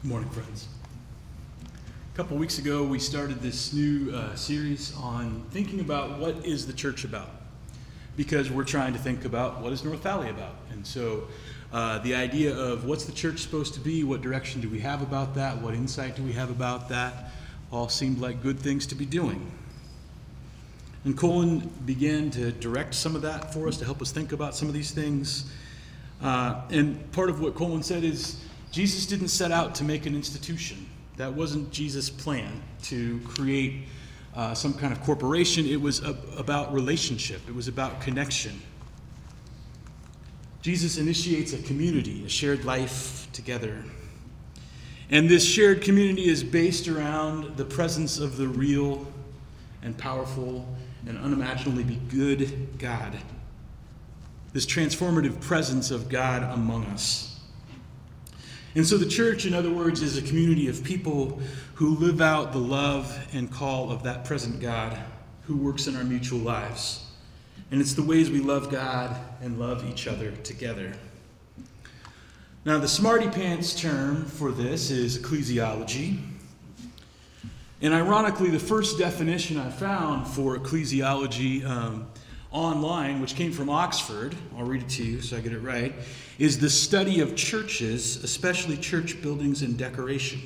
Good morning, friends. A couple weeks ago, we started this new uh, series on thinking about what is the church about, because we're trying to think about what is North Valley about, and so uh, the idea of what's the church supposed to be, what direction do we have about that, what insight do we have about that, all seemed like good things to be doing. And Colin began to direct some of that for us to help us think about some of these things. Uh, and part of what Colin said is Jesus didn't set out to make an institution. That wasn't Jesus' plan to create uh, some kind of corporation. It was a, about relationship, it was about connection. Jesus initiates a community, a shared life together. And this shared community is based around the presence of the real and powerful and unimaginably good God. This transformative presence of God among us. And so the church, in other words, is a community of people who live out the love and call of that present God who works in our mutual lives. And it's the ways we love God and love each other together. Now, the smarty pants term for this is ecclesiology. And ironically, the first definition I found for ecclesiology um, online, which came from Oxford, I'll read it to you so I get it right, is the study of churches, especially church buildings and decoration.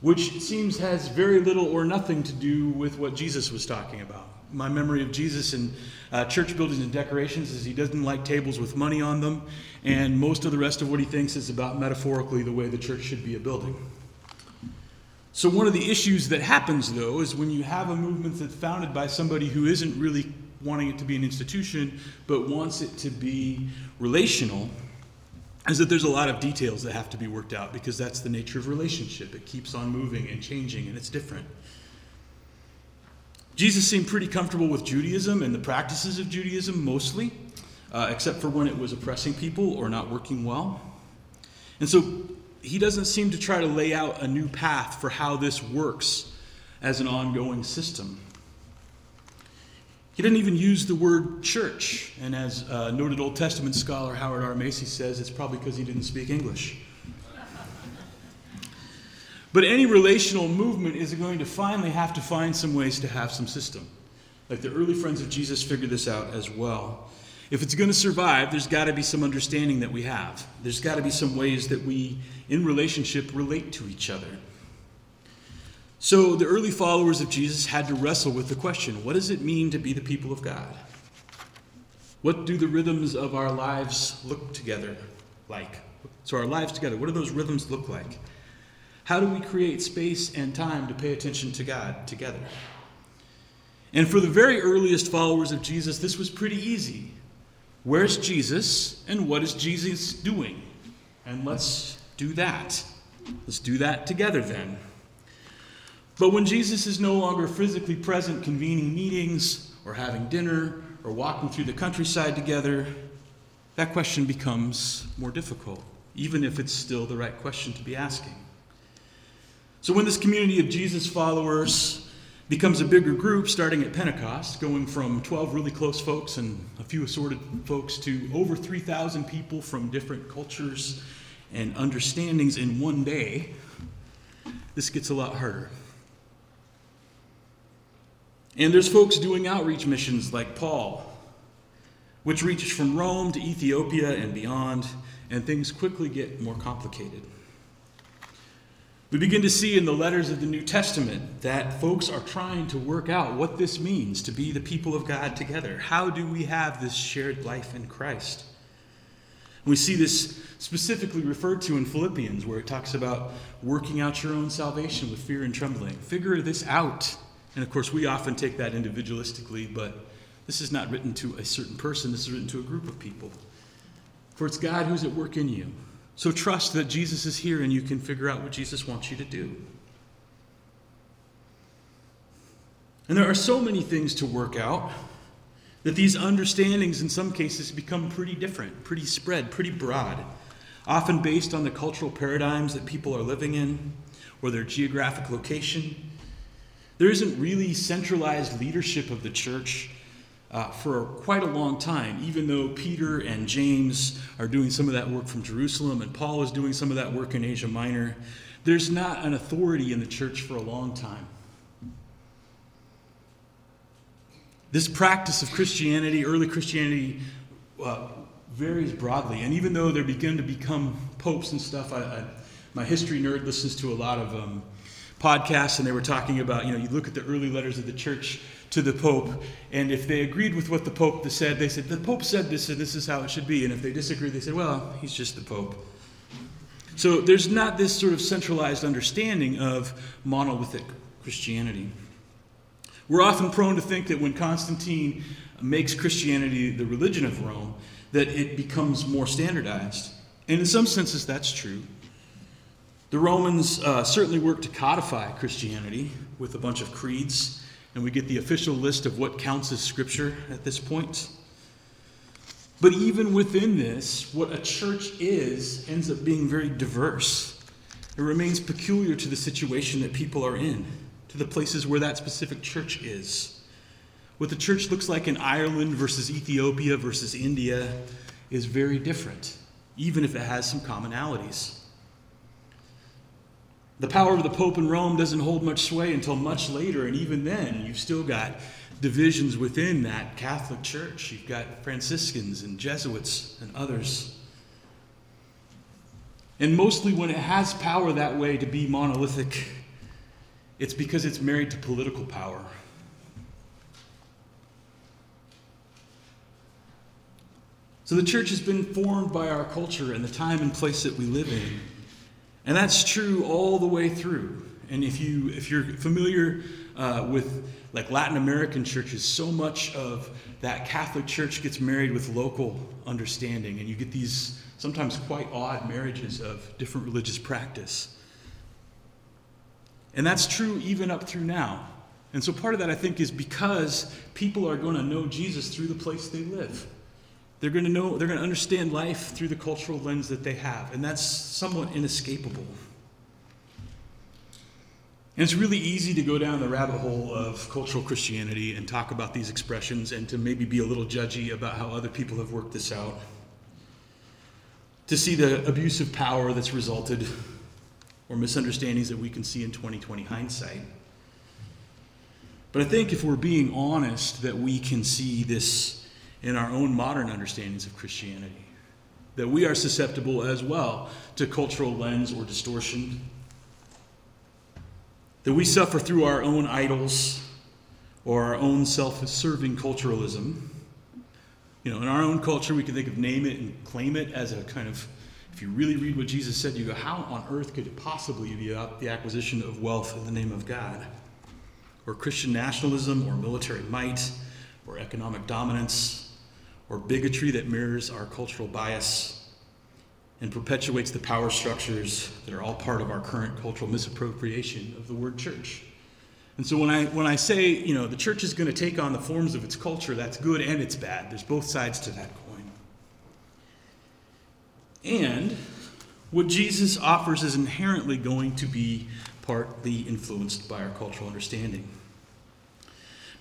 Which seems has very little or nothing to do with what Jesus was talking about. My memory of Jesus and uh, church buildings and decorations is he doesn't like tables with money on them, and most of the rest of what he thinks is about metaphorically the way the church should be a building. So, one of the issues that happens, though, is when you have a movement that's founded by somebody who isn't really wanting it to be an institution, but wants it to be relational, is that there's a lot of details that have to be worked out because that's the nature of relationship. It keeps on moving and changing, and it's different. Jesus seemed pretty comfortable with Judaism and the practices of Judaism mostly, uh, except for when it was oppressing people or not working well. And so he doesn't seem to try to lay out a new path for how this works as an ongoing system. He didn't even use the word church, and as uh, noted Old Testament scholar Howard R. Macy says, it's probably because he didn't speak English. But any relational movement is going to finally have to find some ways to have some system. Like the early friends of Jesus figured this out as well. If it's going to survive, there's got to be some understanding that we have. There's got to be some ways that we, in relationship, relate to each other. So the early followers of Jesus had to wrestle with the question what does it mean to be the people of God? What do the rhythms of our lives look together like? So, our lives together, what do those rhythms look like? How do we create space and time to pay attention to God together? And for the very earliest followers of Jesus, this was pretty easy. Where's Jesus and what is Jesus doing? And let's do that. Let's do that together then. But when Jesus is no longer physically present, convening meetings or having dinner or walking through the countryside together, that question becomes more difficult, even if it's still the right question to be asking. So when this community of Jesus followers becomes a bigger group starting at Pentecost, going from 12 really close folks and a few assorted folks to over 3,000 people from different cultures and understandings in one day, this gets a lot harder. And there's folks doing outreach missions like Paul, which reaches from Rome to Ethiopia and beyond, and things quickly get more complicated. We begin to see in the letters of the New Testament that folks are trying to work out what this means to be the people of God together. How do we have this shared life in Christ? We see this specifically referred to in Philippians, where it talks about working out your own salvation with fear and trembling. Figure this out. And of course, we often take that individualistically, but this is not written to a certain person, this is written to a group of people. For it's God who's at work in you. So trust that Jesus is here and you can figure out what Jesus wants you to do. And there are so many things to work out that these understandings, in some cases, become pretty different, pretty spread, pretty broad, often based on the cultural paradigms that people are living in or their geographic location. There isn't really centralized leadership of the church uh, for quite a long time, even though Peter and James are doing some of that work from Jerusalem and Paul is doing some of that work in Asia Minor. There's not an authority in the church for a long time. This practice of Christianity, early Christianity, uh, varies broadly. And even though there begin to become popes and stuff, I, I, my history nerd listens to a lot of um, podcasts, and they were talking about, you know, you look at the early letters of the church to the Pope, and if they agreed with what the Pope said, they said, the Pope said this, and this is how it should be. And if they disagreed, they said, well, he's just the Pope. So there's not this sort of centralized understanding of monolithic Christianity. We're often prone to think that when Constantine makes Christianity the religion of Rome, that it becomes more standardized. And in some senses, that's true. The Romans uh, certainly worked to codify Christianity with a bunch of creeds, and we get the official list of what counts as scripture at this point. But even within this, what a church is ends up being very diverse. It remains peculiar to the situation that people are in, to the places where that specific church is. What the church looks like in Ireland versus Ethiopia versus India is very different, even if it has some commonalities. The power of the Pope in Rome doesn't hold much sway until much later, and even then, you've still got divisions within that Catholic Church. You've got Franciscans and Jesuits and others. And mostly when it has power that way to be monolithic, it's because it's married to political power. So the church has been formed by our culture and the time and place that we live in. And that's true all the way through. And if you if you're familiar uh, with like Latin American churches, so much of that Catholic Church gets married with local understanding, and you get these sometimes quite odd marriages of different religious practice. And that's true even up through now. And so part of that, I think, is because people are going to know Jesus through the place they live. They're going to know, they're going to understand life through the cultural lens that they have, and that's somewhat inescapable. And it's really easy to go down the rabbit hole of cultural Christianity and talk about these expressions and to maybe be a little judgy about how other people have worked this out. To see the abuse of power that's resulted or misunderstandings that we can see in 2020 hindsight. But I think if we're being honest, that we can see this in our own modern understandings of Christianity. That we are susceptible as well to cultural lens or distortion that we suffer through our own idols or our own self serving culturalism. You know, in our own culture, we can think of name it and claim it as a kind of, if you really read what Jesus said, you go, how on earth could it possibly be about the acquisition of wealth in the name of God? Or Christian nationalism, or military might, or economic dominance, or bigotry that mirrors our cultural bias and perpetuates the power structures that are all part of our current cultural misappropriation of the word church. And so when I, when I say, you know, the church is going to take on the forms of its culture, that's good and it's bad. There's both sides to that coin. And what Jesus offers is inherently going to be partly influenced by our cultural understanding.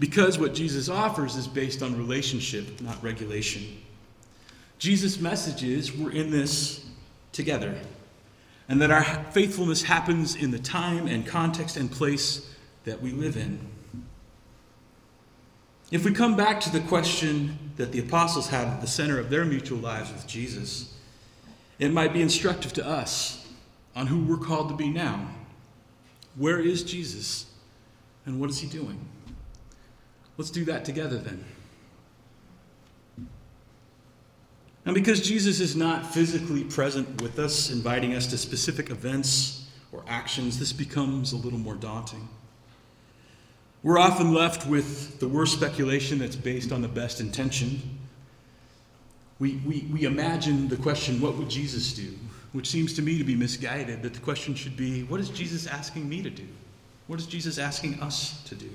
Because what Jesus offers is based on relationship, not regulation. Jesus' messages were in this together, and that our faithfulness happens in the time and context and place that we live in. If we come back to the question that the apostles had at the center of their mutual lives with Jesus, it might be instructive to us on who we're called to be now. Where is Jesus? And what is he doing? Let's do that together then. And because Jesus is not physically present with us, inviting us to specific events or actions, this becomes a little more daunting. We're often left with the worst speculation that's based on the best intention. We, we, we imagine the question, what would Jesus do? Which seems to me to be misguided, that the question should be, what is Jesus asking me to do? What is Jesus asking us to do?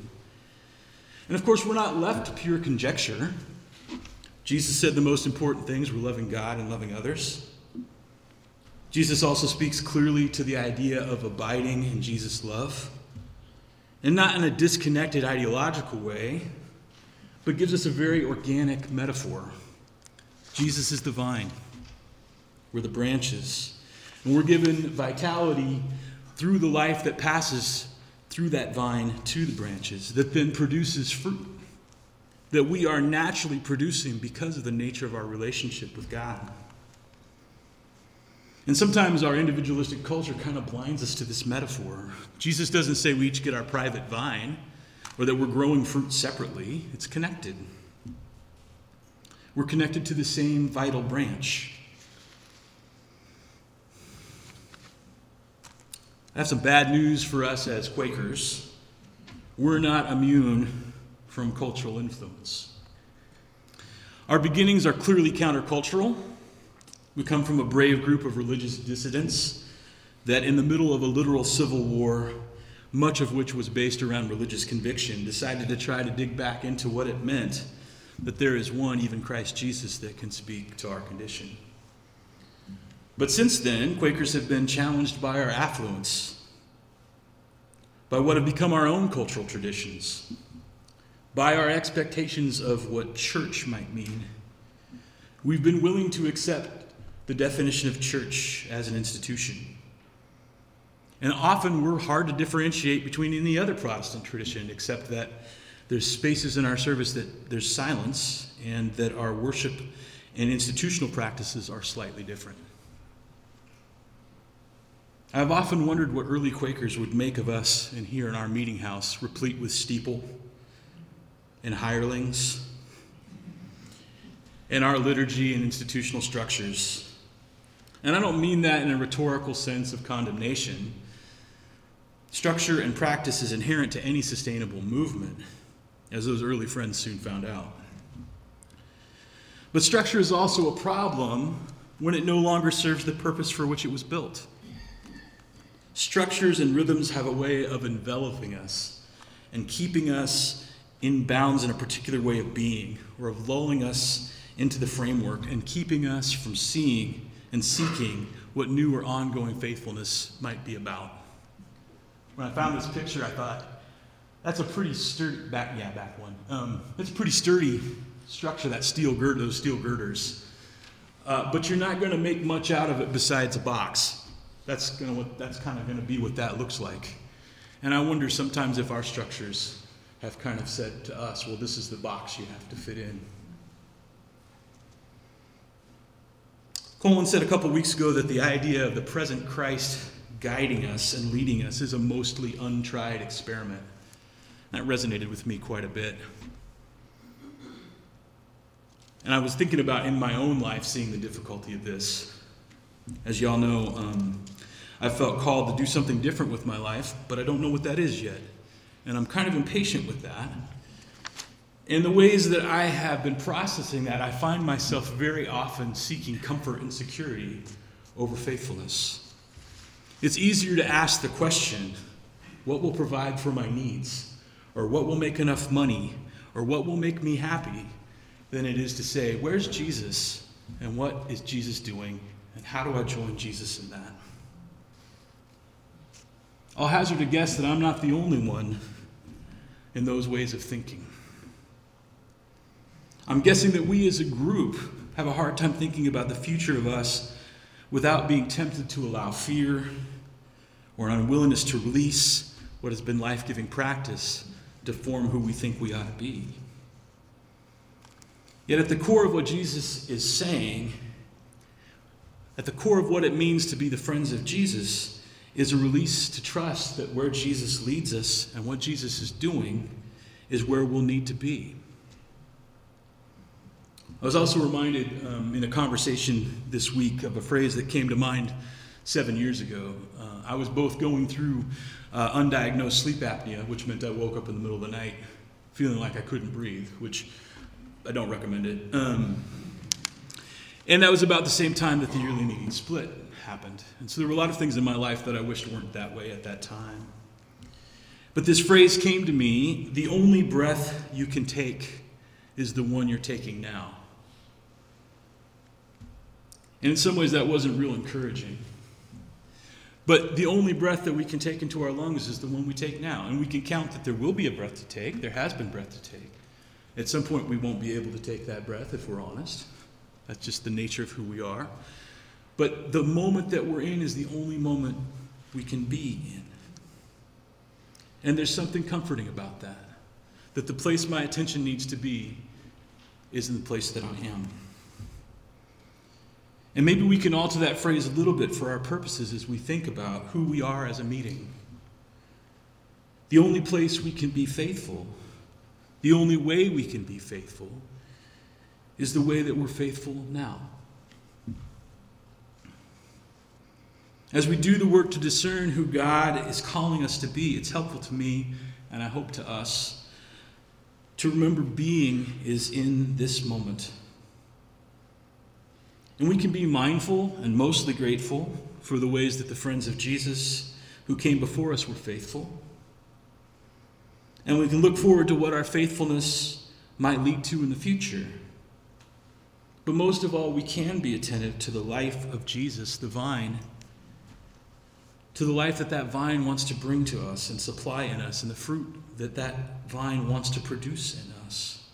And of course, we're not left to pure conjecture. Jesus said the most important things were loving God and loving others. Jesus also speaks clearly to the idea of abiding in Jesus' love, and not in a disconnected ideological way, but gives us a very organic metaphor. Jesus is the vine, we're the branches, and we're given vitality through the life that passes through that vine to the branches, that then produces fruit that we are naturally producing because of the nature of our relationship with God. And sometimes our individualistic culture kind of blinds us to this metaphor. Jesus doesn't say we each get our private vine or that we're growing fruit separately, it's connected. We're connected to the same vital branch. I have some bad news for us as Quakers. We're not immune from cultural influence. Our beginnings are clearly countercultural. We come from a brave group of religious dissidents that, in the middle of a literal civil war, much of which was based around religious conviction, decided to try to dig back into what it meant that there is one, even Christ Jesus, that can speak to our condition. But since then, Quakers have been challenged by our affluence, by what have become our own cultural traditions, by our expectations of what church might mean. We've been willing to accept the definition of church as an institution. And often we're hard to differentiate between any other Protestant tradition, except that there's spaces in our service that there's silence and that our worship and institutional practices are slightly different. I've often wondered what early Quakers would make of us in here in our meeting house, replete with steeple and hirelings, and our liturgy and institutional structures and I don't mean that in a rhetorical sense of condemnation. Structure and practice is inherent to any sustainable movement, as those early friends soon found out. But structure is also a problem when it no longer serves the purpose for which it was built. Structures and rhythms have a way of enveloping us and keeping us in bounds in a particular way of being, or of lulling us into the framework and keeping us from seeing and seeking what new or ongoing faithfulness might be about. When I found this picture, I thought, that's a pretty sturdy, back, yeah, back one. Um, it's a pretty sturdy structure, that steel girder, those steel girders. Uh, but you're not going to make much out of it besides a box. That's, gonna, that's kind of going to be what that looks like. And I wonder sometimes if our structures have kind of said to us, well, this is the box you have to fit in. Coleman said a couple weeks ago that the idea of the present Christ guiding us and leading us is a mostly untried experiment. That resonated with me quite a bit. And I was thinking about in my own life seeing the difficulty of this. As y'all know, um, I felt called to do something different with my life, but I don't know what that is yet. And I'm kind of impatient with that. In the ways that I have been processing that, I find myself very often seeking comfort and security over faithfulness. It's easier to ask the question, what will provide for my needs? Or what will make enough money? Or what will make me happy? Than it is to say, where's Jesus? And what is Jesus doing? And how do I join Jesus in that? I'll hazard a guess that I'm not the only one in those ways of thinking. I'm guessing that we as a group have a hard time thinking about the future of us without being tempted to allow fear or an unwillingness to release what has been life giving practice to form who we think we ought to be. Yet, at the core of what Jesus is saying, at the core of what it means to be the friends of Jesus, is a release to trust that where Jesus leads us and what Jesus is doing is where we'll need to be. I was also reminded um, in a conversation this week of a phrase that came to mind seven years ago. Uh, I was both going through uh, undiagnosed sleep apnea, which meant I woke up in the middle of the night feeling like I couldn't breathe, which I don't recommend it. Um, and that was about the same time that the yearly meeting split happened. And so there were a lot of things in my life that I wished weren't that way at that time. But this phrase came to me the only breath you can take is the one you're taking now. And in some ways, that wasn't real encouraging. But the only breath that we can take into our lungs is the one we take now. And we can count that there will be a breath to take, there has been breath to take. At some point, we won't be able to take that breath if we're honest. That's just the nature of who we are. But the moment that we're in is the only moment we can be in. And there's something comforting about that. That the place my attention needs to be is in the place that I am. And maybe we can alter that phrase a little bit for our purposes as we think about who we are as a meeting. The only place we can be faithful, the only way we can be faithful, is the way that we're faithful now. As we do the work to discern who God is calling us to be, it's helpful to me, and I hope to us, to remember being is in this moment. And we can be mindful and mostly grateful for the ways that the friends of Jesus who came before us were faithful. And we can look forward to what our faithfulness might lead to in the future. But most of all, we can be attentive to the life of Jesus, the vine, to the life that that vine wants to bring to us and supply in us, and the fruit that that vine wants to produce in us.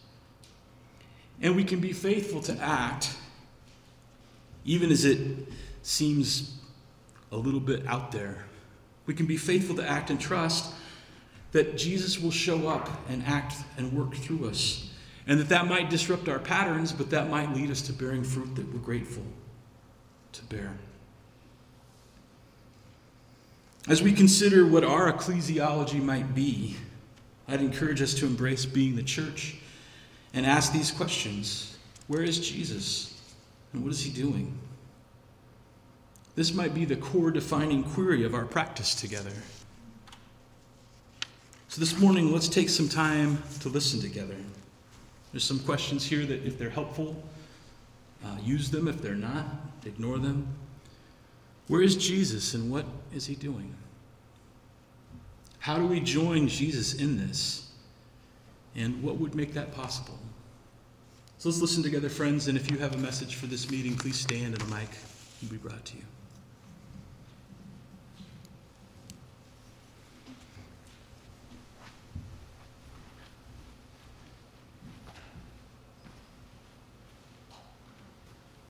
And we can be faithful to act even as it seems a little bit out there. We can be faithful to act and trust that Jesus will show up and act and work through us. And that that might disrupt our patterns, but that might lead us to bearing fruit that we're grateful to bear. As we consider what our ecclesiology might be, I'd encourage us to embrace being the church and ask these questions Where is Jesus? And what is he doing? This might be the core defining query of our practice together. So, this morning, let's take some time to listen together. There's some questions here that, if they're helpful, uh, use them. If they're not, ignore them. Where is Jesus and what is he doing? How do we join Jesus in this? And what would make that possible? So let's listen together, friends. And if you have a message for this meeting, please stand and a mic will be brought to you.